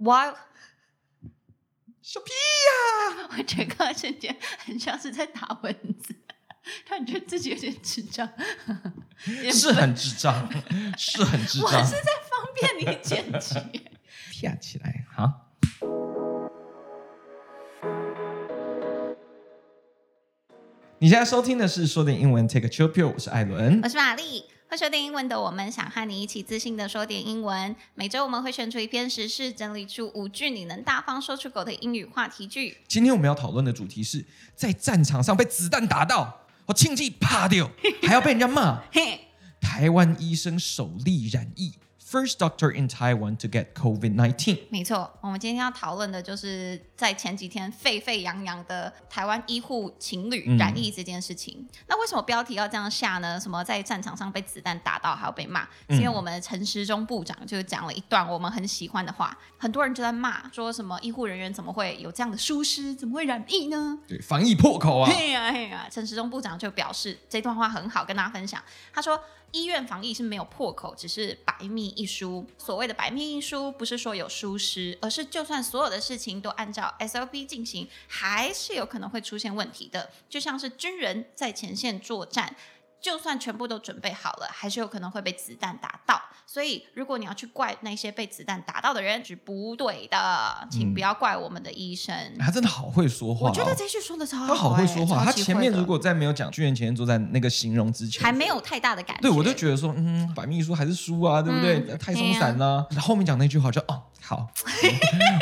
While 小屁呀、我觉得刚瞬间很像是在打蚊子，突然觉得自己有点智障，是很智障，是很智障。我是在方便你剪辑，啪起来哈。你现在收听的是说点英文，Take a chill pill，我是艾伦，我是玛丽。会说点英文的我们，想和你一起自信的说点英文。每周我们会选出一篇时事，整理出五句你能大方说出口的英语话题句。今天我们要讨论的主题是在战场上被子弹打到，我庆忌怕掉，还要被人家骂。台湾医生首例染疫。First doctor in Taiwan to get COVID-19。没错，我们今天要讨论的就是在前几天沸沸扬扬的台湾医护情侣染疫这件事情。嗯、那为什么标题要这样下呢？什么在战场上被子弹打到还要被骂？是因为我们的陈时中部长就讲了一段我们很喜欢的话，很多人就在骂，说什么医护人员怎么会有这样的疏失，怎么会染疫呢？对，防疫破口啊！嘿呀嘿呀！陈时中部长就表示这段话很好，跟大家分享。他说。医院防疫是没有破口，只是百密一书。所谓的白面一书，不是说有疏失，而是就算所有的事情都按照 SLB 进行，还是有可能会出现问题的。就像是军人在前线作战。就算全部都准备好了，还是有可能会被子弹打到。所以，如果你要去怪那些被子弹打到的人是不对的，请不要怪我们的医生。嗯、他真的好会说话、哦，我觉得这句说的超好、欸。他好会说话，他前面如果在没有讲军人前线作战那个形容之前，还没有太大的感觉。对，我就觉得说，嗯，百密一疏还是疏啊，对不对？嗯、太松散了、啊。啊、后面讲那句话就哦，好，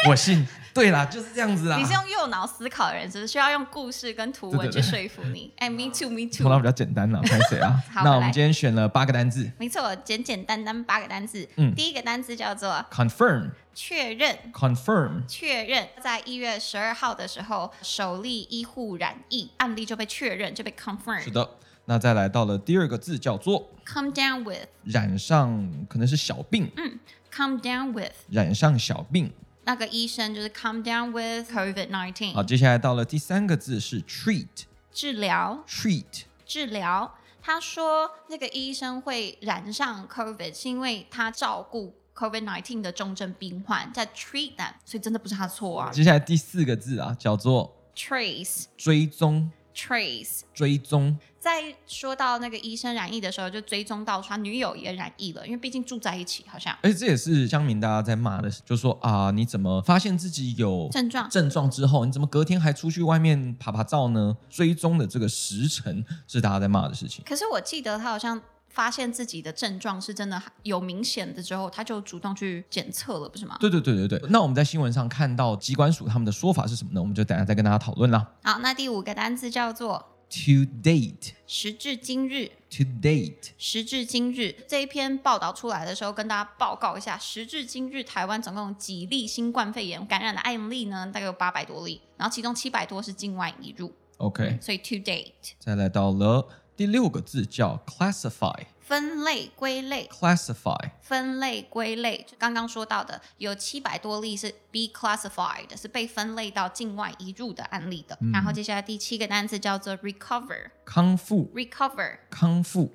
我信。对啦，就是这样子啊。你是用右脑思考的人，只是需要用故事跟图文去说服你。哎，me too，me too。头脑比较简单了，看谁啊？好，那我们今天选了八个单字。没错，简简单单八个单字。嗯，第一个单字叫做 confirm，确认。confirm，确认。在一月十二号的时候，首例医护染疫案例就被确认，就被 confirm。是的，那再来到了第二个字叫做 come down with，染上可能是小病。嗯，come down with，染上小病。那个医生就是 come down with COVID nineteen。好，接下来到了第三个字是 treat，治疗。treat，治疗。他说那个医生会染上 COVID 是因为他照顾 COVID nineteen 的重症病患，在 treat them，所以真的不是他错啊。接下来第四个字啊，叫做 trace，追踪。trace，追踪。在说到那个医生染疫的时候，就追踪到他女友也染疫了，因为毕竟住在一起，好像。而且这也是乡民大家在骂的，就说啊，你怎么发现自己有症状？症状之后，你怎么隔天还出去外面爬爬照呢？追踪的这个时程是大家在骂的事情。可是我记得他好像发现自己的症状是真的有明显的之后，他就主动去检测了，不是吗？对对对对对。那我们在新闻上看到机关署他们的说法是什么呢？我们就等下再跟大家讨论啦。好，那第五个单词叫做。To date，时至今日。To date，时至今日这一篇报道出来的时候，跟大家报告一下，时至今日台湾总共有几例新冠肺炎感染的案例呢？大概有八百多例，然后其中七百多是境外移入。OK，所以 to date。再来到了第六个字叫 classify。分类归类，classify，分类归类，就刚刚说到的，有七百多例是 be classified，是被分类到境外移入的案例的。嗯、然后接下来第七个单词叫做 recover，康复，recover，康复。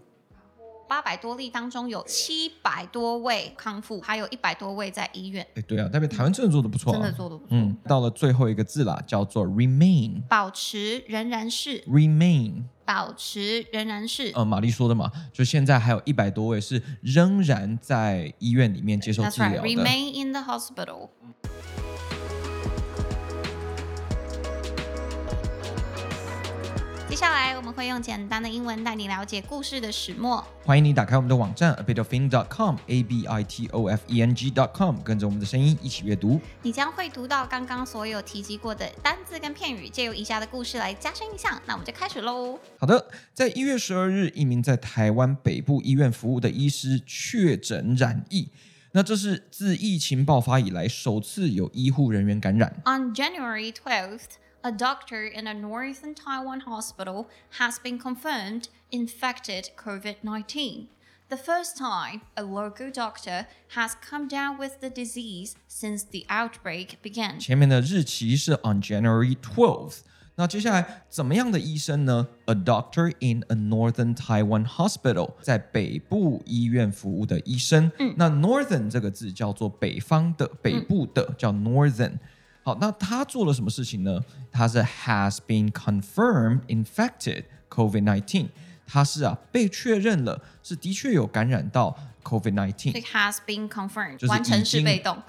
八百多例当中有七百多位康复，还有一百多位在医院。哎，对啊，代表台湾真的做的不错、啊，真的做的不错。嗯，到了最后一个字啦，叫做 remain，保持仍然是 remain，保持仍然是。呃，玛丽说的嘛，就现在还有一百多位是仍然在医院里面接受治疗的。That's right, remain in the hospital. 接下来我们会用简单的英文带你了解故事的始末。欢迎你打开我们的网站 abitofeng.com，a b i t o f e n g.com，跟着我们的声音一起阅读。你将会读到刚刚所有提及过的单字跟片语，借由以下的故事来加深印象。那我们就开始喽。好的，在一月十二日，一名在台湾北部医院服务的医师确诊染疫，那这是自疫情爆发以来首次有医护人员感染。On January twelfth. A doctor in a northern Taiwan hospital has been confirmed infected COVID-19. The first time a local doctor has come down with the disease since the outbreak began. 前面的日期是 on January 12th， 那接下来怎么样的医生呢？A doctor in a northern Taiwan hospital，在北部医院服务的医生。嗯，那 northern 这个字叫做北方的、北部的，嗯、叫 northern。 好，那他做了什么事情呢？他是 has been confirmed infected COVID-19。他是啊被确认了，是的确有感染到 COVID-19。It has been confirmed，完成式被动。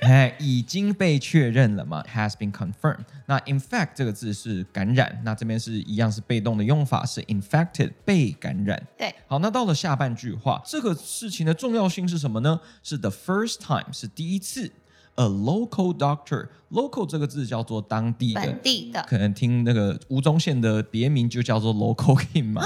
哎，已经被确认了嘛？Has been confirmed。那 infect 这个字是感染，那这边是一样是被动的用法，是 infected 被感染。对，好，那到了下半句话，这个事情的重要性是什么呢？是 the first time，是第一次。A local doctor，local 这个字叫做当地的，本地的，可能听那个吴宗宪的别名就叫做 local king 嘛。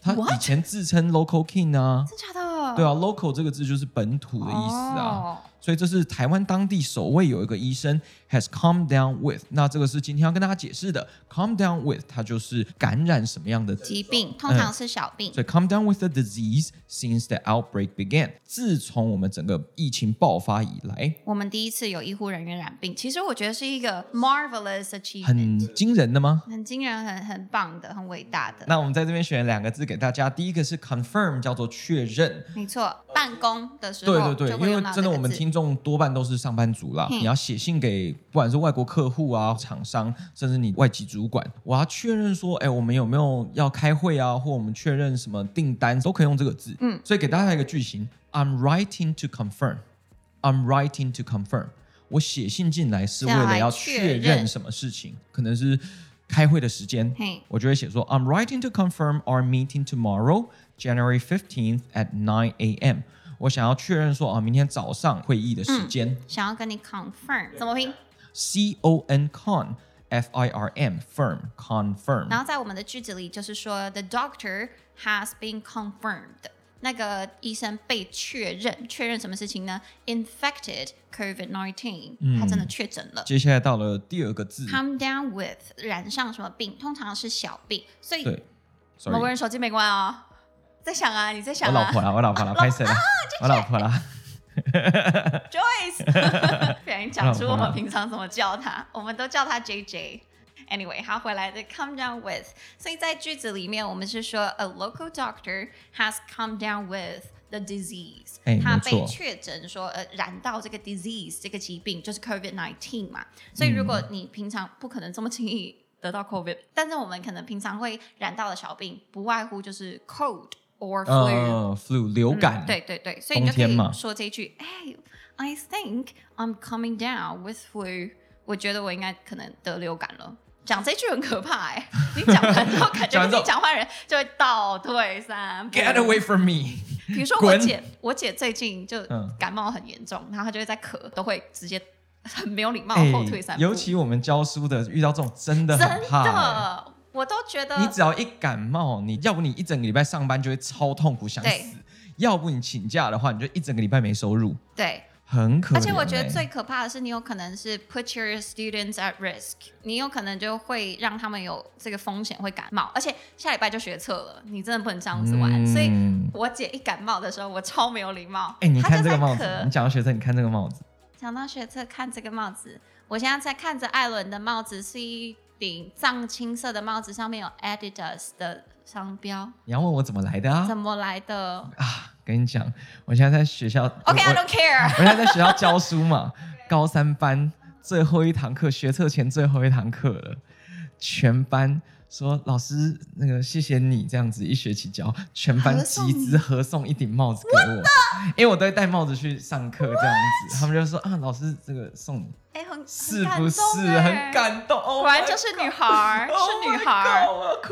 他以前自称 local king 啊，真假的？对啊，local 这个字就是本土的意思啊。哦所以这是台湾当地首位有一个医生 has come down with，那这个是今天要跟大家解释的。come down with，它就是感染什么样的疾病，通常是小病。嗯、所以 come down with the disease since the outbreak began，自从我们整个疫情爆发以来，我们第一次有医护人员染病，其实我觉得是一个 marvelous achievement，很惊人的吗？很惊人，很很棒的，很伟大的。那我们在这边选两个字给大家，第一个是 confirm，叫做确认，没错，办公的时候对对对，因为真的我们听。听众多半都是上班族啦，你要写信给不管是外国客户啊、厂商，甚至你外籍主管，我要确认说，哎，我们有没有要开会啊，或我们确认什么订单，都可以用这个字。嗯，所以给大家一个句型：I'm writing to confirm. I'm writing to confirm. 我写信进来是为了要确认什么事情，可能是开会的时间，我就会写说：I'm writing to confirm our meeting tomorrow, January fifteenth at nine a.m. 我想要确认说啊，明天早上会议的时间。嗯、想要跟你 confirm 怎么拼？C O N con F I R M firm confirm。然后在我们的句子里就是说，the doctor has been confirmed。那个医生被确认，确认什么事情呢？Infected COVID-19，、嗯、他真的确诊了。接下来到了第二个字，come down with 染上什么病？通常是小病，所以对某个人手机没关啊、哦。 哦。在想啊，你在想、啊、我老婆啦，我老婆啦，拍谁了？我老婆啦，Joyce，不然讲出我们平常怎么叫她，我们都叫她 JJ。Anyway，他回来的 come down with，所以在句子里面，我们是说 a local doctor has come down with the disease，、欸、他被确诊说呃染到这个 disease 这个疾病就是 COVID nineteen 嘛，所以如果你平常不可能这么轻易得到 COVID，、嗯、但是我们可能平常会染到的小病，不外乎就是 cold。Or flu，uh, flu 流感、嗯，对对对，所以你就可以说这一句，哎，I think I'm coming down with flu，我觉得我应该可能得流感了。讲这句很可怕哎，你讲完之后感觉你讲话人就会倒退三步。Get away from me！比如说我姐，我姐最近就感冒很严重，然后她就会在咳，都会直接很没有礼貌后退三步。尤其我们教书的遇到这种真的很怕。真的。我都觉得，你只要一感冒，你要不你一整个礼拜上班就会超痛苦想死，要不你请假的话，你就一整个礼拜没收入，对，很可怜。而且我觉得最可怕的是，你有可能是 put your students at risk，你有可能就会让他们有这个风险会感冒，而且下礼拜就学测了，你真的不能这样子玩。嗯、所以我姐一感冒的时候，我超没有礼貌。哎、欸，你看这个帽子，你讲到学测，你看这个帽子，讲到学测，看这个帽子，我现在在看着艾伦的帽子是一。顶藏青色的帽子上面有 Adidas 的商标。你要问我怎么来的啊？怎么来的啊？跟你讲，我现在在学校。OK，I don't care。我现在在学校教书嘛，高三班最后一堂课，学测前最后一堂课了，全班。说老师，那个谢谢你这样子一学期教，全班集资合送一顶帽子给我，因为我都会戴帽子去上课这样子，他们就说啊，老师这个送你，哎，很是不是很感动？果然就是女孩，是女孩，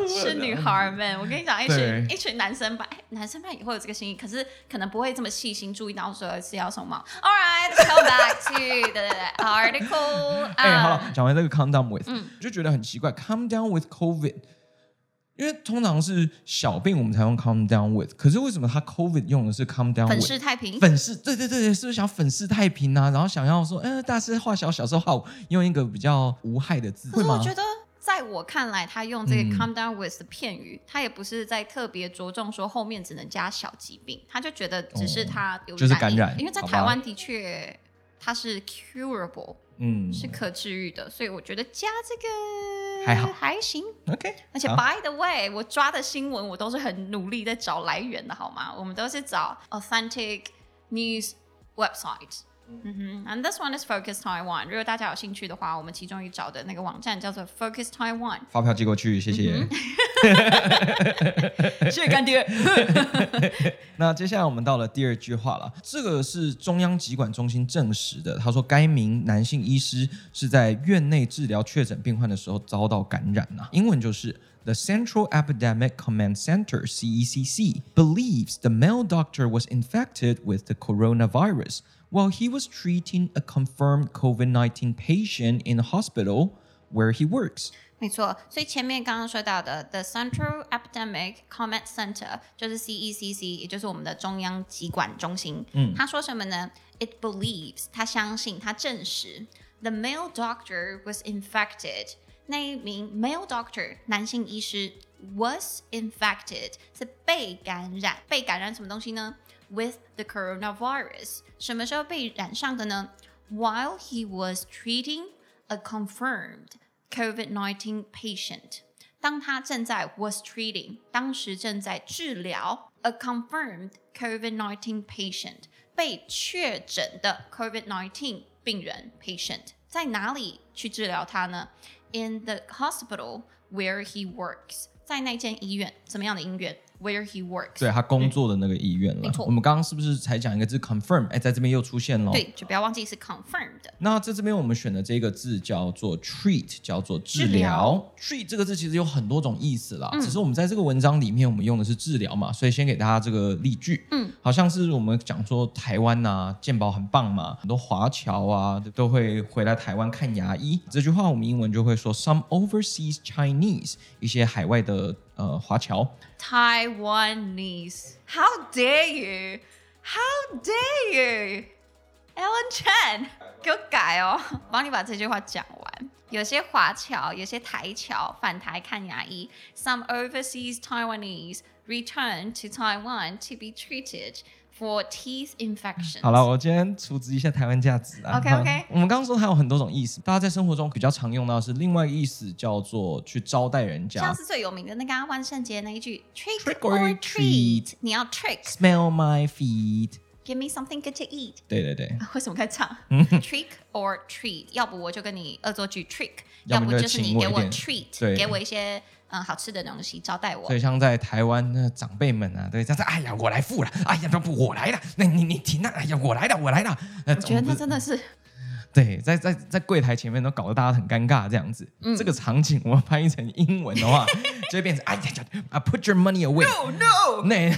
是女孩们。我跟你讲，一群一群男生吧，哎，男生吧也会有这个心意，可是可能不会这么细心注意到说是要送猫。All right, go back to the article。哎，好了，讲完这个 calm down with，嗯，就觉得很奇怪，calm down with COVID。因为通常是小病我们才用 calm down with，可是为什么他 COVID 用的是 calm down with？粉饰太平。粉饰，对对对对，是不是想粉饰太平啊？然后想要说，呃，大事化小，小事化无，用一个比较无害的字。可是我觉得，在我看来，他用这个 “come down with 的片语，嗯、他也不是在特别着重说后面只能加小疾病，他就觉得只是他有、哦、就是感染。因为在台湾的确它是 curable。嗯，是可治愈的，所以我觉得加这个还好还行。OK，而且 by the way，我抓的新闻我都是很努力在找来源的，好吗？我们都是找 authentic news website。嗯哼，and this one is Focus Taiwan。如果大家有兴趣的话，我们其中一找的那个网站叫做 Focus Taiwan。发票寄过去，谢谢。嗯、谢谢干爹。那接下来我们到了第二句话了，这个是中央疾管中心证实的。他说，该名男性医师是在院内治疗确诊病患的时候遭到感染呐。英文就是。The Central Epidemic Command Center (CECC) believes the male doctor was infected with the coronavirus while he was treating a confirmed COVID-19 patient in a hospital where he works. 没错，所以前面刚刚说到的 The Central Epidemic Command Center 就是 CECC，也就是我们的中央疾管中心。嗯，他说什么呢？It believes，他相信，他证实，the male doctor was infected。那一名 male doctor 男性医师 was infected 是被感染，被感染什么东西呢 ？With the coronavirus 什么时候被染上的呢？While he was treating a confirmed COVID-19 patient，当他正在 was treating 当时正在治疗 a confirmed COVID-19 patient 被确诊的 COVID-19 病人 patient 在哪里去治疗他呢？In the hospital where he works，在那间医院，什么样的医院 ？Where he works，对他工作的那个医院了。没错，我们刚刚是不是才讲一个字 confirm？哎，在这边又出现了。对，就不要忘记是 confirmed。那在这边我们选的这个字叫做 treat，叫做治疗。治疗 treat 这个字其实有很多种意思啦，嗯、只是我们在这个文章里面我们用的是治疗嘛，所以先给大家这个例句。嗯，好像是我们讲说台湾呐、啊，健保很棒嘛，很多华侨啊都会回来台湾看牙医。这句话我们英文就会说 some overseas Chinese，一些海外的。呃，华侨。Taiwanese. How dare you? How dare you? Ellen Chen，给我改哦，帮你把这句话讲完。有些华侨，有些台侨返台看牙医。Some overseas Taiwanese return to Taiwan to be treated. For teeth infections。好了，我今天出资一下台湾价值啊。OK OK。我们刚刚说它有很多种意思，大家在生活中比较常用到的是另外一个意思，叫做去招待人家。像是最有名的那个万圣节那一句 Trick or treat，你要 trick。Smell my feet。Give me something good to eat。对对对。为什么可以唱？Trick or treat，要不我就跟你恶作剧 trick，要不就是你给我 treat，给我一些。嗯，好吃的东西招待我。所以像在台湾那长辈们啊，对，这样子，哎呀，我来付了，哎呀，不不，我来了，那你你停了，哎呀，我来了，我来了。我觉得他真的是。对，在在在柜台前面都搞得大家很尴尬，这样子。嗯、这个场景我们翻译成英文的话，就会变成哎呀呀啊，Put your money away。No no。那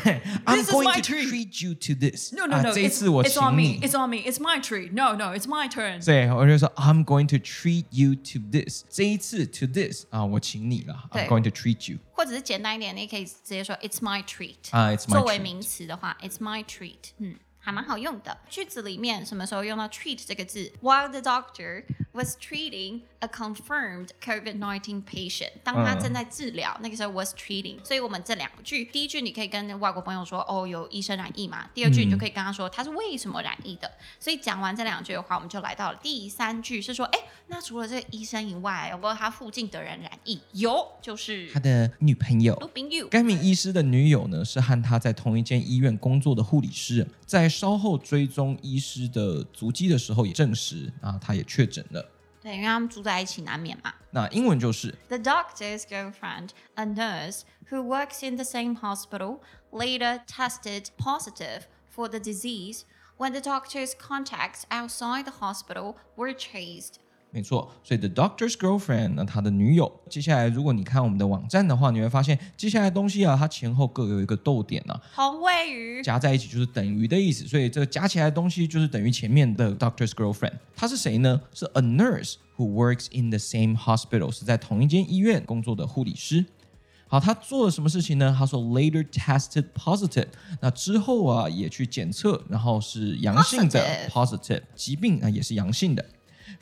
I'm going to treat you to this。No no no。这一次我请你。It's on me. It's my treat. No no. It's my turn。对，我就说 I'm going to treat you to this。这一次 to this 啊，我请你了。I'm going to treat you。或者是简单一点，你可以直接说 It's my treat。啊，It's my。作为名词的话，It's my treat。嗯。 蛮好用的。句子里面什么时候用到 treat 这个字？While the doctor was treating a confirmed COVID-19 patient，当他正在治疗，嗯、那个时候 was treating。所以我们这两句，第一句你可以跟外国朋友说，哦，有医生染疫嘛。第二句你就可以跟他说，他是为什么染疫的。所以讲完这两句的话，我们就来到了第三句，是说，哎，那除了这个医生以外，有没有他附近的人染疫？有，就是他的女朋友。朋友。该名医师的女友呢，是和他在同一间医院工作的护理师，在。稍后追踪医师的足迹的时候，也证实啊，他也确诊了。对，因为他们住在一起，难免嘛。那英文就是 The doctor's girlfriend, a nurse who works in the same hospital, later tested positive for the disease when the doctor's contacts outside the hospital were traced. 没错，所以 the doctor's girlfriend，那他的女友。接下来，如果你看我们的网站的话，你会发现接下来东西啊，它前后各有一个逗点呢、啊，同位语加在一起就是等于的意思。所以这个加起来的东西就是等于前面的 doctor's girlfriend。她是谁呢？是 a nurse who works in the same hospital，是在同一间医院工作的护理师。好，他做了什么事情呢？他说 later tested positive，那之后啊也去检测，然后是阳性的 positive, positive 疾病啊也是阳性的。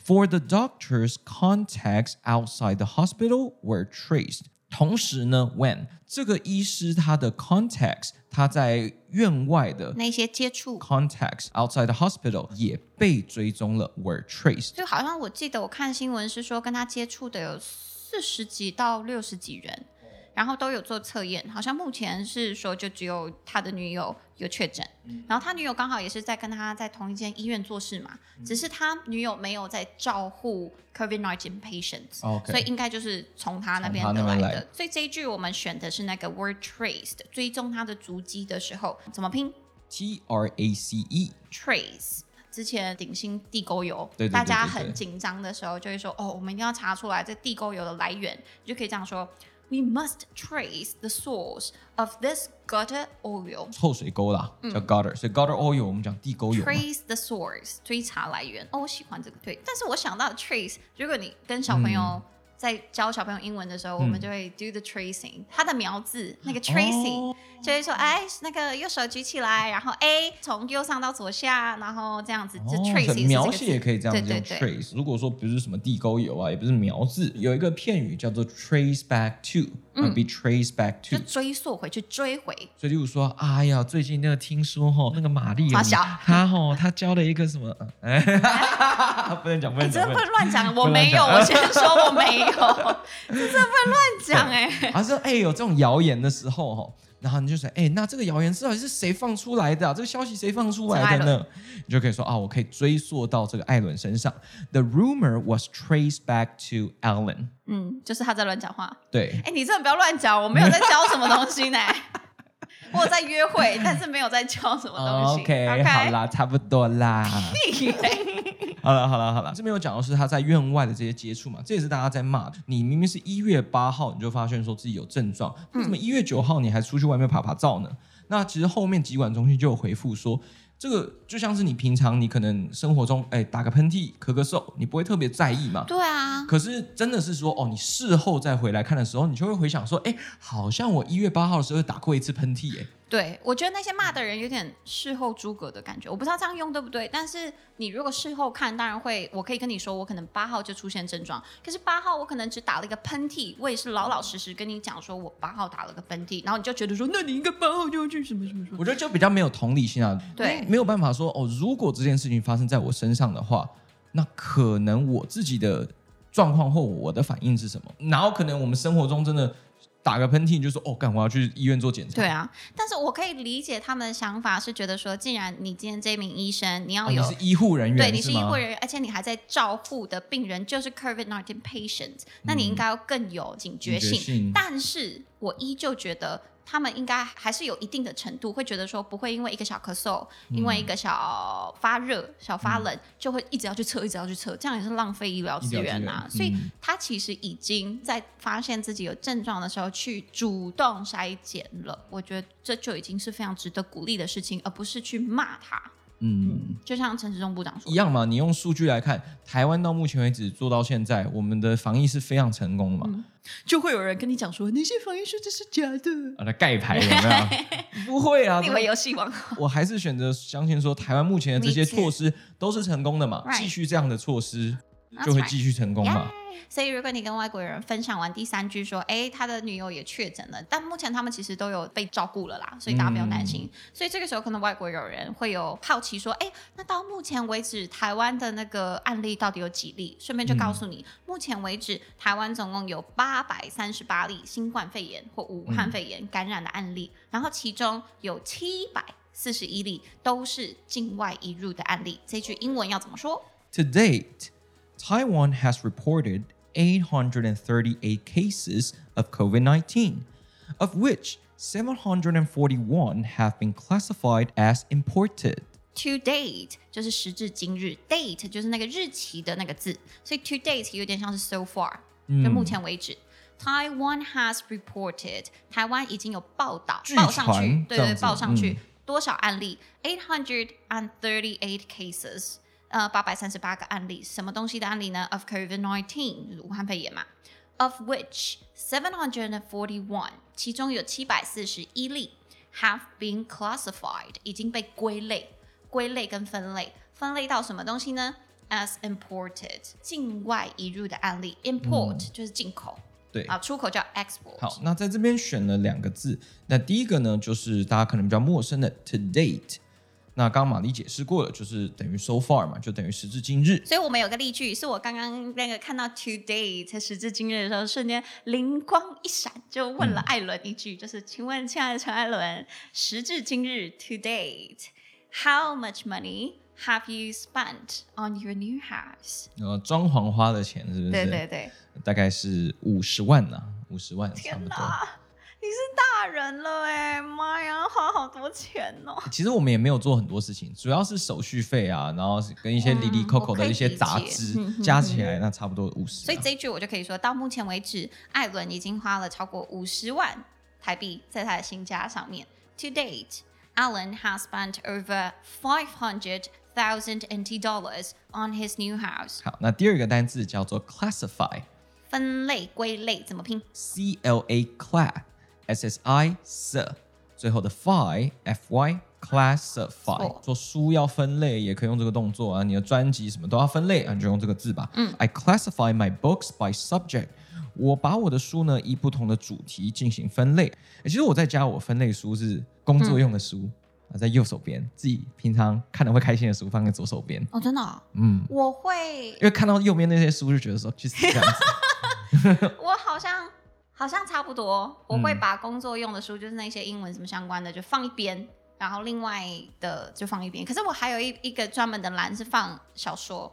For the doctor's contacts outside the hospital were traced. 同时呢，when 这个医师他的 contacts，他在院外的那些接触 contacts outside the hospital 也被追踪了，were traced。就好像我记得我看新闻是说，跟他接触的有四十几到六十几人。然后都有做测验，好像目前是说就只有他的女友有确诊，嗯、然后他女友刚好也是在跟他在同一间医院做事嘛，嗯、只是他女友没有在照护 COVID-19 patients，、哦 okay、所以应该就是从他那边得来的。来所以这一句我们选的是那个 word traced，追踪他的足迹的时候怎么拼？T R A C E trace。之前鼎新地沟油，对对对对对大家很紧张的时候就会说哦，我们一定要查出来这地沟油的来源，你就可以这样说。We must trace the source of this gutter oil。臭水沟啦，叫 gutter，、嗯、所以 gutter oil 我们讲地沟油。Trace the source，追查来源。哦，我喜欢这个，对。但是我想到 trace，如果你跟小朋友、嗯。 在教小朋友英文的时候，嗯、我们就会 do the tracing，它的苗字那个 tracing，、哦、就会说，哎，那个右手举起来，然后 A 从右上到左下，然后这样子，就 tracing、哦。描写也可以这样子用 trace。对对对，如果说不是什么地沟油啊，也不是苗字，有一个片语叫做 trace back to。嗯，be traced back to，就追溯回去，追回。所以，例如说，哎呀，最近那个听说哈，那个玛丽，她哈，她交了一个什么？哎，不能讲，不能讲，你真的不能乱讲。我没有，我先说我没有，你真的不能乱讲哎。而是哎有这种谣言的时候哈。然后你就说，哎，那这个谣言到底是谁放出来的啊？这个消息谁放出来的呢？你就可以说啊，我可以追溯到这个艾伦身上。The rumor was traced back to Alan。嗯，就是他在乱讲话。对。哎，你真的不要乱讲，我没有在教什么东西呢。我在约会，但是没有在教什么东西。OK，好啦，差不多啦。好了好了好了，这边有讲到是他在院外的这些接触嘛，这也是大家在骂的。你明明是一月八号你就发现说自己有症状，为什么一月九号你还出去外面爬爬照呢？那其实后面疾管中心就有回复说。这个就像是你平常你可能生活中哎打个喷嚏咳咳嗽，你不会特别在意嘛？对啊。可是真的是说哦，你事后再回来看的时候，你就会回想说，哎，好像我一月八号的时候打过一次喷嚏，哎。对，我觉得那些骂的人有点事后诸葛的感觉，我不知道这样用对不对。但是你如果事后看，当然会，我可以跟你说，我可能八号就出现症状，可是八号我可能只打了一个喷嚏，我也是老老实实跟你讲说我八号打了个喷嚏，然后你就觉得说，那你应该八号就要去什么什么什么。我觉得就比较没有同理心啊，对，没有办法说哦，如果这件事情发生在我身上的话，那可能我自己的状况或我的反应是什么？然后可能我们生活中真的。打个喷嚏你就说哦，干我要去医院做检查。对啊，但是我可以理解他们的想法，是觉得说，既然你今天这名医生，你要有、哦、你是医护人员，对，你是医护人员，而且你还在照护的病人就是 COVID-19 patient，那你应该要更有警觉性。嗯、警觉性。但是我依旧觉得。他们应该还是有一定的程度，会觉得说不会因为一个小咳嗽，嗯、因为一个小发热、小发冷，嗯、就会一直要去测，一直要去测，这样也是浪费医疗资源啊。所以他其实已经在发现自己有症状的时候去主动筛检了。我觉得这就已经是非常值得鼓励的事情，而不是去骂他。嗯，就像陈时中部长说一样嘛。你用数据来看，台湾到目前为止做到现在，我们的防疫是非常成功的嘛。嗯、就会有人跟你讲说，那些防疫数字是假的，把它盖牌有没有？不会啊，你以为游戏王？我还是选择相信说，台湾目前的这些措施都是成功的嘛，继续这样的措施。就会继续成功嘛。所以，如果你跟外国人分享完第三句说，哎，他的女友也确诊了，但目前他们其实都有被照顾了啦，所以大家不用担心。嗯、所以这个时候，可能外国友人会有好奇说，哎，那到目前为止，台湾的那个案例到底有几例？顺便就告诉你，嗯、目前为止，台湾总共有八百三十八例新冠肺炎或武汉肺炎感染的案例，嗯、然后其中有七百四十一例都是境外移入的案例。这句英文要怎么说？To date. Taiwan has reported 838 cases of COVID 19, of which 741 have been classified as imported. To date 就是时至今日，date 就是那个日期的那个字，所以 to date 有点像是 so far，就目前为止。嗯、Taiwan has reported，台湾已经有报道报上去，对对，报上去、嗯、多少案例？838 cases。 呃，八百三十八个案例，什么东西的案例呢？Of COVID-19，就是武汉肺炎嘛。Of which seven hundred and forty-one，其中有七百四十一例 have been classified，已经被归类，归类跟分类，分类到什么东西呢？As imported，境外移入的案例。Import、嗯、就是进口，对啊，出口叫 export。好，那在这边选了两个字，那第一个呢，就是大家可能比较陌生的 to date。那刚刚玛丽解释过了，就是等于 so far 嘛，就等于时至今日。所以我们有个例句，是我刚刚那个看到 today 才时至今日的时候，瞬间灵光一闪，就问了艾伦一句，嗯、就是请问亲爱的陈艾伦，时至今日 to date，how much money have you spent on your new house？呃，装潢花的钱是不是？对对对，大概是五十万呐，五十万差不多。你是大人了哎，妈呀，花好多钱哦！其实我们也没有做很多事情，主要是手续费啊，然后跟一些哩哩扣扣的一些杂支、嗯、加起来，那差不多五十。所以这一句我就可以说到目前为止，艾伦已经花了超过五十万台币在他的新家上面。To date, Alan has spent over five hundred thousand NT dollars on his new house。好，那第二个单字叫做 classify，分类归类怎么拼？C L A class。S S I S，最后的 Fy F Y classify，做书要分类也可以用这个动作啊。你的专辑什么都要分类啊，你就用这个字吧。嗯，I classify my books by subject。我把我的书呢，以不同的主题进行分类。其实我在家我分类书是工作用的书啊，在右手边，自己平常看的会开心的书放在左手边。哦，真的哦？嗯，我会，因为看到右边那些书就觉得说，其实这样子。我好像。好像差不多，我会把工作用的书，就是那些英文什么相关的，就放一边，然后另外的就放一边。可是我还有一一个专门的栏是放小说，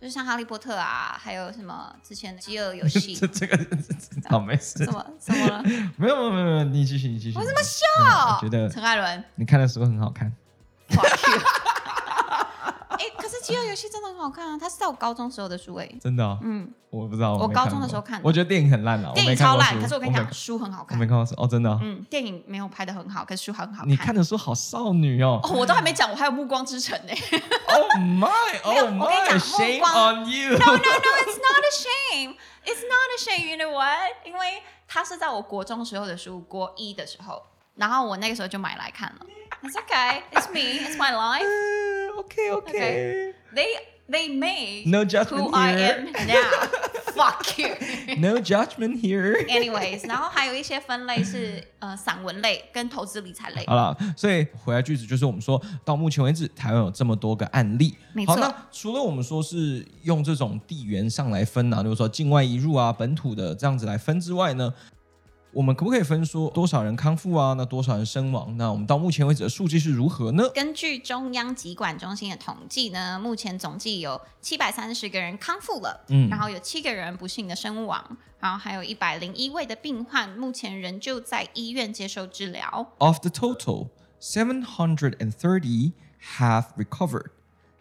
就是像哈利波特啊，还有什么之前的饥饿游戏。这这个 好没事。怎么怎么了？没有没有没有没有，你继续你继续。我这么笑？嗯、我觉得陈艾伦，你看的书很好看。饥饿游戏真的很好看啊！它是在我高中时候的书诶，真的，嗯，我不知道，我高中的时候看的，我觉得电影很烂了，电影超烂，可是我跟你讲，书很好看，我没看过书哦，真的，嗯，电影没有拍的很好，可是书很好看。你看的书好少女哦，我都还没讲，我还有暮光之城呢。Oh my，Oh my，Shame on you！No No No，It's not a shame，It's not a shame，You know what？因为它是在我国中时候的书，国一的时候，然后我那个时候就买来看了。It's okay，It's me，It's my life。OK OK。They They made no judgment who I am now. Fuck you. No judgment here. Anyways，然后还有一些分类是呃散文类跟投资理财类。好了，所以回来句子就是我们说到目前为止，台湾有这么多个案例。没错。好，那除了我们说是用这种地缘上来分啊，就是说境外移入啊、本土的这样子来分之外呢？我们可不可以分说多少人康复啊？那多少人身亡？那我们到目前为止的数据是如何呢？根据中央疾管中心的统计呢，目前总计有七百三十个人康复了，嗯，然后有七个人不幸的身亡，然后还有一百零一位的病患目前仍旧在医院接受治疗。Of the total, seven hundred and thirty have recovered,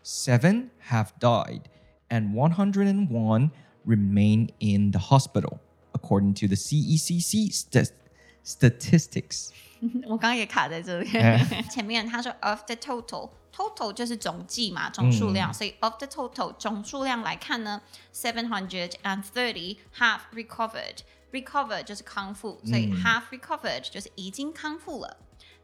seven have died, and one hundred and one remain in the hospital. According to the CECC st statistics，我刚刚也卡在这里。前面他说 of the total，total 就是总计嘛，总数量，嗯、所以 of the total 总数量来看呢，seven hundred and thirty have recovered。recover 就是康复，所以 have recovered 就是已经康复了。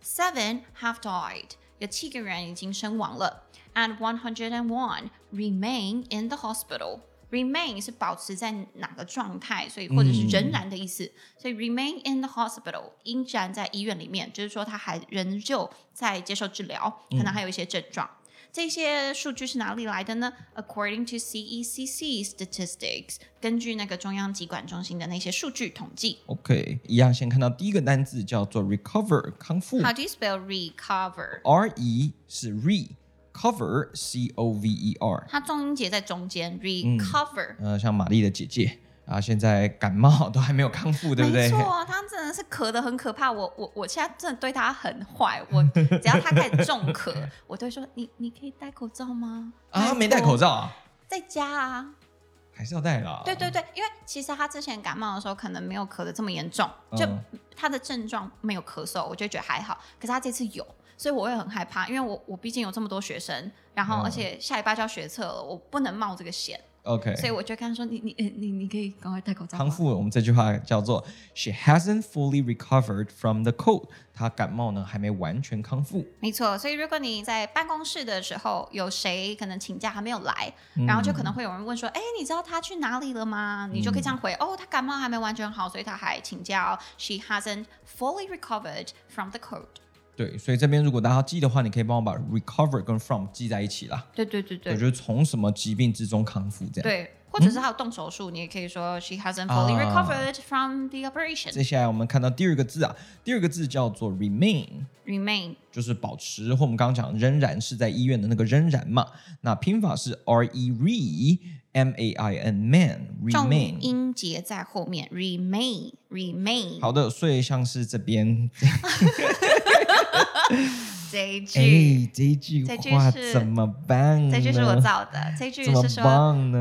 Seven have died，有七个人已经身亡了。And one hundred and one remain in the hospital。 Remain 是保持在哪个状态，所以或者是仍然的意思。嗯、所以 remain in the hospital 依然在医院里面，就是说他还仍旧在接受治疗，可能还有一些症状。嗯、这些数据是哪里来的呢？According to CECC statistics，根据那个中央疾管中心的那些数据统计。OK，一样先看到第一个单字叫做 recover 康复。How do you spell recover？R E 是 re。Cover C O V E R，它重音节在中间。Recover，嗯、呃，像玛丽的姐姐啊，现在感冒都还没有康复，对不对？没错，她真的是咳得很可怕。我我我现在真的对她很坏。我 只要她开始重咳，我都会说你你可以戴口罩吗？啊，没戴口罩啊，在家啊，还是要戴啦。对对对，因为其实她之前感冒的时候可能没有咳得这么严重，就她的症状没有咳嗽，我就觉得还好。可是她这次有。所以我会很害怕，因为我我毕竟有这么多学生，然后而且下礼拜就要学测了，我不能冒这个险。OK，所以我就跟他说：“你你你你可以赶快戴口罩。”康复，我们这句话叫做 “She hasn't fully recovered from the cold”。她感冒呢还没完全康复。没错，所以如果你在办公室的时候，有谁可能请假还没有来，嗯、然后就可能会有人问说：“哎，你知道他去哪里了吗？”你就可以这样回：“嗯、哦，他感冒还没完全好，所以他还请假。”She hasn't fully recovered from the cold。对，所以这边如果大家要记的话，你可以帮我把 recover 跟 from 记在一起啦。对对对对，我觉得从什么疾病之中康复这样。对，或者是他有动手术，嗯、你也可以说 she hasn't fully recovered from the operation。接下来我们看到第二个字啊，第二个字叫做 remain。remain 就是保持，或我们刚刚讲仍然是在医院的那个仍然嘛。那拼法是 r e re m a i n man remain，重音节在后面 remain remain。好的，所以像是这边。这一句，哎，这一句话怎么办？这句是我造的。这句是说，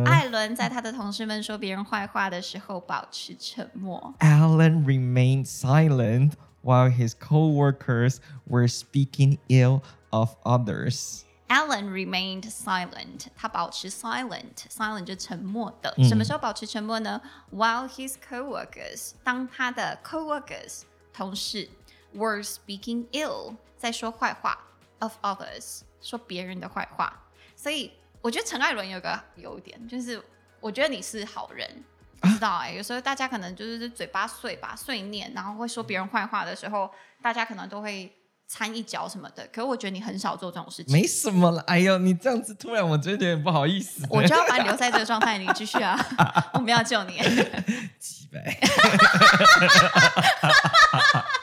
艾伦在他的同事们说别人坏话的时候保持沉默。Alan remained silent while his coworkers were speaking ill of others. Alan remained silent. 他保持 silent，silent 就沉默的。什么时候保持沉默呢？嗯，While his coworkers，当他的 coworkers 同事。were speaking ill，在说坏话 of others，说别人的坏话。所以我觉得陈艾伦有个优点，就是我觉得你是好人，不知道哎、欸，有时候大家可能就是嘴巴碎吧，碎念，然后会说别人坏话的时候，大家可能都会掺一脚什么的。可是我觉得你很少做这种事情，没什么了。哎呦，你这样子突然我真的有点不好意思，我就要把你留在这个状态，你继续啊，我们要救你。几百。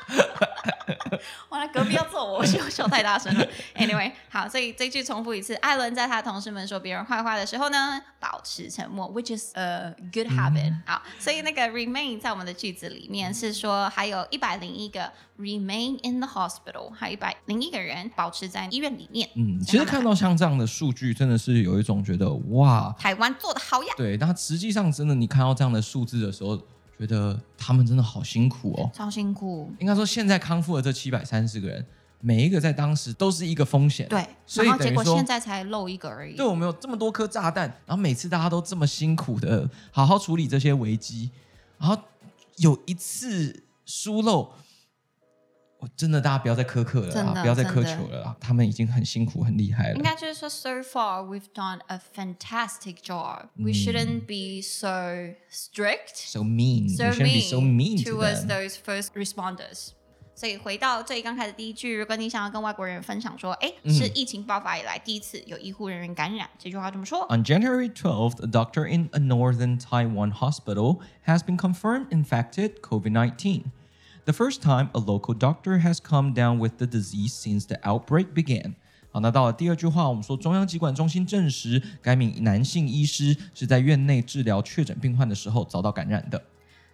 完了，隔壁要揍我，我笑笑太大声了。Anyway，好，所以这句重复一次。艾伦在他同事们说别人坏话的时候呢，保持沉默，which is a good habit。嗯、好，所以那个 remain 在我们的句子里面是说，还有一百零一个 remain in the hospital，还有一百零一个人保持在医院里面。嗯，其实看到像这样的数据，真的是有一种觉得哇，台湾做的好呀。对，那实际上真的你看到这样的数字的时候。觉得他们真的好辛苦哦，超辛苦。应该说，现在康复的这七百三十个人，每一个在当时都是一个风险。对，所以结果现在才漏一个而已。对，我们有这么多颗炸弹，然后每次大家都这么辛苦的好好处理这些危机，然后有一次疏漏。我真的，大家不要再苛刻了啊！不要再苛求了啊！他们已经很辛苦、很厉害了。应该就是说，so far we've done a fantastic job. We shouldn't be so strict, so mean, so mean, so mean towards those first responders. 所以回到最刚开始第一句，如果你想要跟外国人分享说，哎，是疫情爆发以来第一次有医护人员感染，这句话怎么说？On January 12th, a doctor in a northern Taiwan hospital has been confirmed infected COVID-19. The first time a local doctor has come down with the disease since the outbreak began。好，那到了第二句话，我们说中央疾管中心证实，该名男性医师是在院内治疗确诊病患的时候遭到感染的。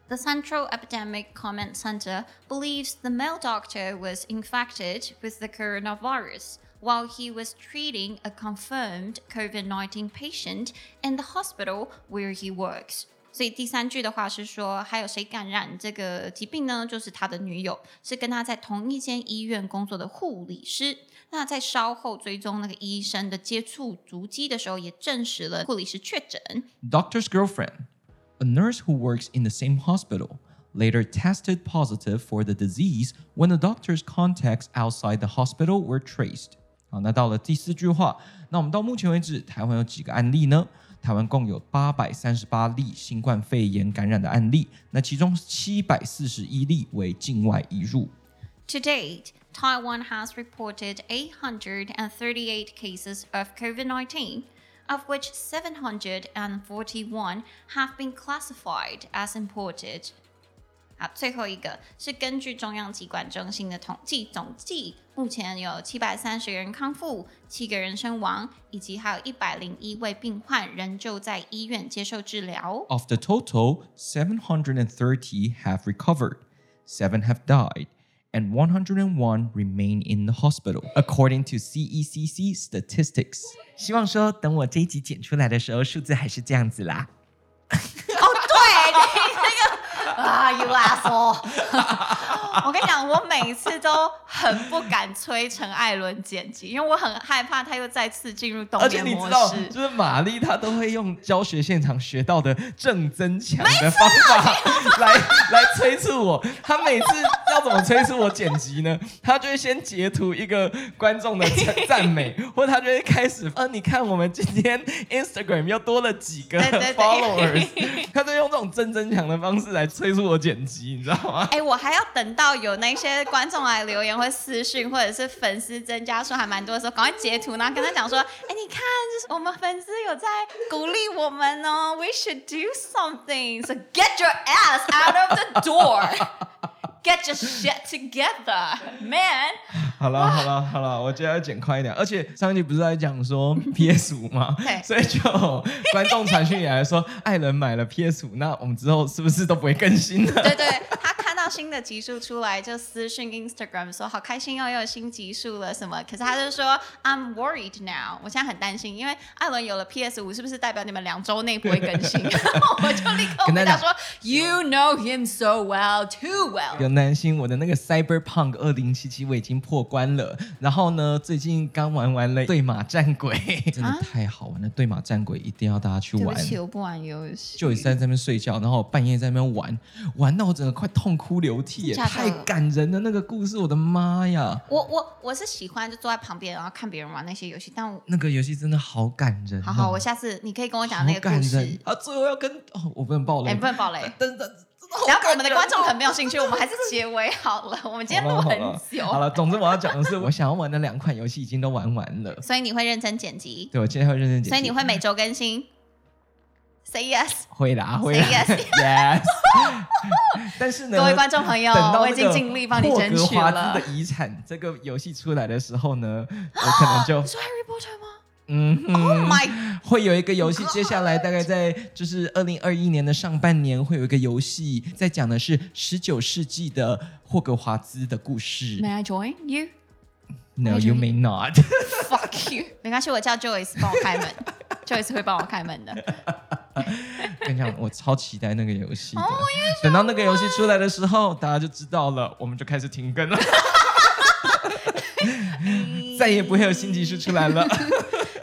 The Central Epidemic Command Center believes the male doctor was infected with the coronavirus while he was treating a confirmed COVID-19 patient in the hospital where he works. 所以第三句的话是说，还有谁感染这个疾病呢？就是他的女友，是跟他在同一间医院工作的护理师。那在稍后追踪那个医生的接触足迹的时候，也证实了护理师确诊。Doctor's girlfriend, a nurse who works in the same hospital, later tested positive for the disease when the doctor's contacts outside the hospital were traced. 好，那到了第四句话，那我们到目前为止，台湾有几个案例呢？台湾共有八百三十八例新冠肺炎感染的案例，那其中七百四十一例为境外移入。To date, Taiwan has reported 838 cases of COVID-19, of which 741 have been classified as imported. 好，最后一个是根据中央疾管中心的统计，总计目前有七百三十人康复，七个人身亡，以及还有一百零一位病患仍旧在医院接受治疗。Of the total, seven hundred and thirty have recovered, seven have died, and one hundred and one remain in the hospital, according to CECC statistics. 希望说，等我这一集剪出来的时候，数字还是这样子啦。啊，you asshole！我跟你讲，我每次都很不敢催陈艾伦剪辑，因为我很害怕他又再次进入动画模式。而且你知道，就是玛丽她都会用教学现场学到的正增强的方法 来来催促我。他每次要怎么催促我剪辑呢？他就会先截图一个观众的赞美，或者他就会开始，呃，你看我们今天 Instagram 又多了几个 followers，他就用这种正增强的方式来催促我剪辑，你知道吗？哎，我还要等到有那些观众来留言或私讯，或者是粉丝增加数还蛮多的时候，赶快截图，然后跟他讲说，哎，你看，就是我们粉丝有在鼓励我们哦，We should do something，so get your ass out of the door。Get your shit together, man！好了好了好了，我觉得要剪快一点。而且上一集不是在讲说 PS 五吗？对，所以就观众传讯也来说，艾伦买了 PS 五，那我们之后是不是都不会更新了？对对。新的集数出来就私信 Instagram 说好开心哦，又有新集数了什么？可是他就说 I'm worried now，我现在很担心，因为艾伦有了 PS 五，是不是代表你们两周内不会更新？我就立刻回答说，You know him so well, too well。不用担心，我的那个 Cyberpunk 二零七七我已经破关了。然后呢，最近刚玩完了对马战鬼，真的太好玩了！对马战鬼一定要大家去玩。对不起，我不玩游戏。就一直在那边睡觉，然后半夜在那边玩，玩到我整个快痛哭。流涕也太感人的那个故事，我的妈呀！我我我是喜欢就坐在旁边，然后看别人玩那些游戏，但我那个游戏真的好感人。好好，我下次你可以跟我讲那个故事。啊，最后要跟哦，我不能爆雷，欸、不能爆雷。等等，然后我们的观众很没有兴趣，我们还是结尾好了。我们今天录很久。好了，总之我要讲的是，我想要玩的两款游戏已经都玩完了。所以你会认真剪辑？对，我今天会认真剪辑。所以你会每周更新？Say yes，会啦，会啦，yes。但是呢，各位观众朋友，我已经尽力帮你争取了。霍格华兹的遗产这个游戏出来的时候呢，我可能就 你说 Harry Potter 吗？嗯，Oh my，会有一个游戏，接下来大概在就是二零二一年的上半年会有一个游戏，在讲的是十九世纪的霍格华兹的故事。May I join you? No, you may not. Fuck you！没关系，我叫 Joyce 帮我开门，Joyce 会帮我开门的。跟你讲，我超期待那个游戏的。Oh, 等到那个游戏出来的时候，大家就知道了，我们就开始停更了，再也不会有新集数出来了。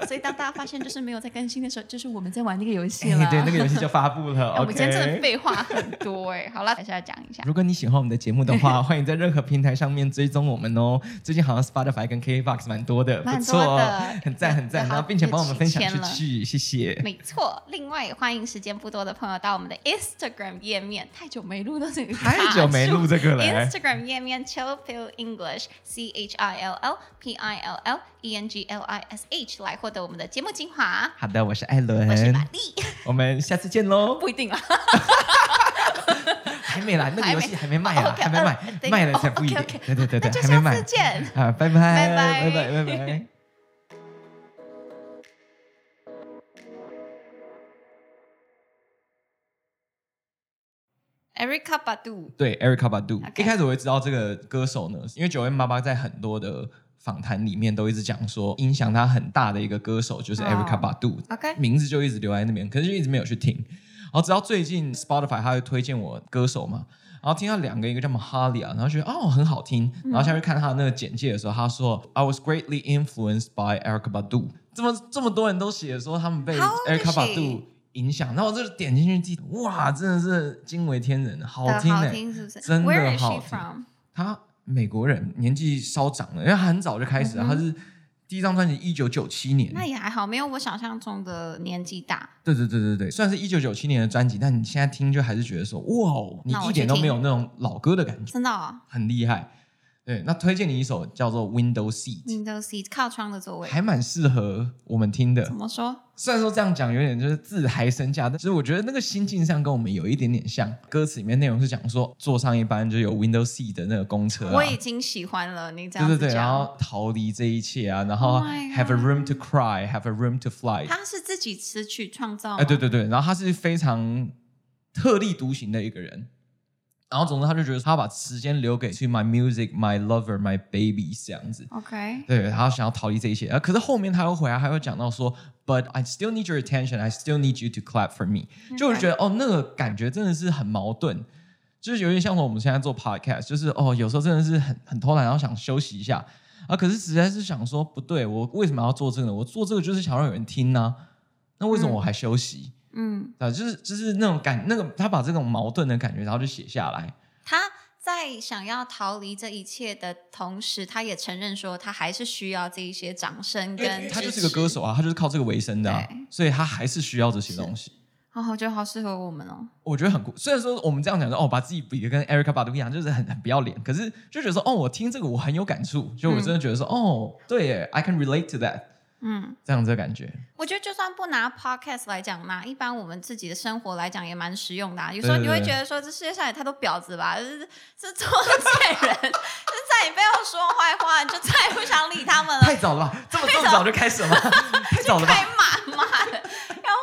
所以当大家发现就是没有在更新的时候，就是我们在玩那个游戏了。对，那个游戏就发布了。我们今天真的废话很多哎。好了，还是要讲一下。如果你喜欢我们的节目的话，欢迎在任何平台上面追踪我们哦。最近好像 Spotify 跟 KKBOX 蛮多的，不错，很赞很赞。然后并且帮我们分享出去，谢谢。没错，另外也欢迎时间不多的朋友到我们的 Instagram 页面。太久没录到这个，太久没录这个了。Instagram 页面 Chill Pill English，C H I L L P I L L E N G L I S H 来获的我们的节目精华，好的，我是艾伦，我是玛丽，我们下次见喽，不一定啊，还没了，那个游戏还没。卖啊，还没卖，卖了才不一定，对对对对，那就下次见，啊，拜拜，拜拜。拜拜拜拜。Erica 百度，对 Erica 百度，一开始我会知道这个歌手呢，因为九 M 妈妈在很多的。访谈里面都一直讲说，影响他很大的一个歌手就是 Erykah Badu，OK，、oh, 名字就一直留在那边，可是就一直没有去听。然后直到最近 Spotify 他会推荐我歌手嘛，然后听到两个，一个叫 Mahalia，然后觉得哦很好听，然后下去看他的那个简介的时候，他说、嗯、I was greatly influenced by Erykah Badu，这么这么多人都写说他们被 Erykah Badu 影响，然后我就点进去听，哇，真的是惊为天人，好听哎，真的好听，他。美国人年纪稍长了，因为他很早就开始了，嗯、他是第一张专辑一九九七年，那也还好，没有我想象中的年纪大。对对对对对，虽然是一九九七年的专辑，但你现在听就还是觉得说，哇，你一点都没有那种老歌的感觉，真的、哦，很厉害。对，那推荐你一首叫做 Window Seat。Window Seat 靠窗的座位，还蛮适合我们听的。怎么说？虽然说这样讲有点就是自嗨身价，但是我觉得那个心境上跟我们有一点点像。歌词里面内容是讲说，坐上一班就有 Window Seat 的那个公车、啊。我已经喜欢了你这样子讲。对对对，然后逃离这一切啊，然后 Have a room to cry，Have a room to fly。他是自己词曲创造。哎，对对对，然后他是非常特立独行的一个人。然后总之，他就觉得他要把时间留给 to my music, my lover, my baby 这样子。OK，对，他想要逃离这一切。啊，可是后面他又回来，他又讲到说，But I still need your attention, I still need you to clap for me。就会觉得哦，那个感觉真的是很矛盾。就是有点像我们现在做 podcast，就是哦，有时候真的是很很偷懒，然后想休息一下啊。可是实在是想说，不对，我为什么要做这个呢？我做这个就是想让有人听呢、啊。那为什么我还休息？嗯，啊，就是就是那种感，那个他把这种矛盾的感觉，然后就写下来。他在想要逃离这一切的同时，他也承认说，他还是需要这一些掌声跟。他就是个歌手啊，他就是靠这个为生的、啊，所以他还是需要这些东西。哦，我觉得好适合我们哦。我觉得很酷。虽然说我们这样讲说，哦，把自己比的跟 Erica Badu 一样，就是很很不要脸。可是就觉得说，哦，我听这个我很有感触。就我真的觉得说，嗯、哦，对耶，I can relate to that。嗯，这样子的感觉。我觉得就算不拿 Podcast 来讲，嘛一般我们自己的生活来讲，也蛮实用的、啊。有时候你会觉得说，这世界上也太多婊子吧，是是这做贱人，就在你背后说坏话，你就再也不想理他们了。太早了吧？这么这么早就开始了吗？太早了吧？太满嘛的。然后。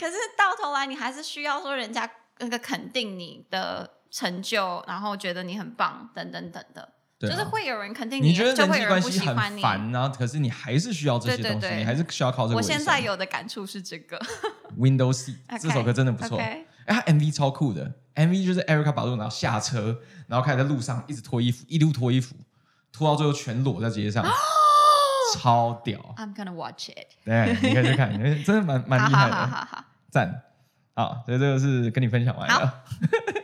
可是到头来，你还是需要说人家那个肯定你的成就，然后觉得你很棒，等等等的，对啊、就是会有人肯定你，你觉得人际关系很烦啊？可是你还是需要这些东西，你还是需要靠这个。我现在有的感触是这个 Windows C 这首歌真的不错，哎 MV 超酷的，MV 就是 Erykah Badu 然后下车，然后开始在路上一直脱衣服，一路脱衣服，脱到最后全裸在街上。超屌！I'm gonna watch it。对，你可以去看，真的蛮蛮厉害的。赞，好，所以这个是跟你分享完了。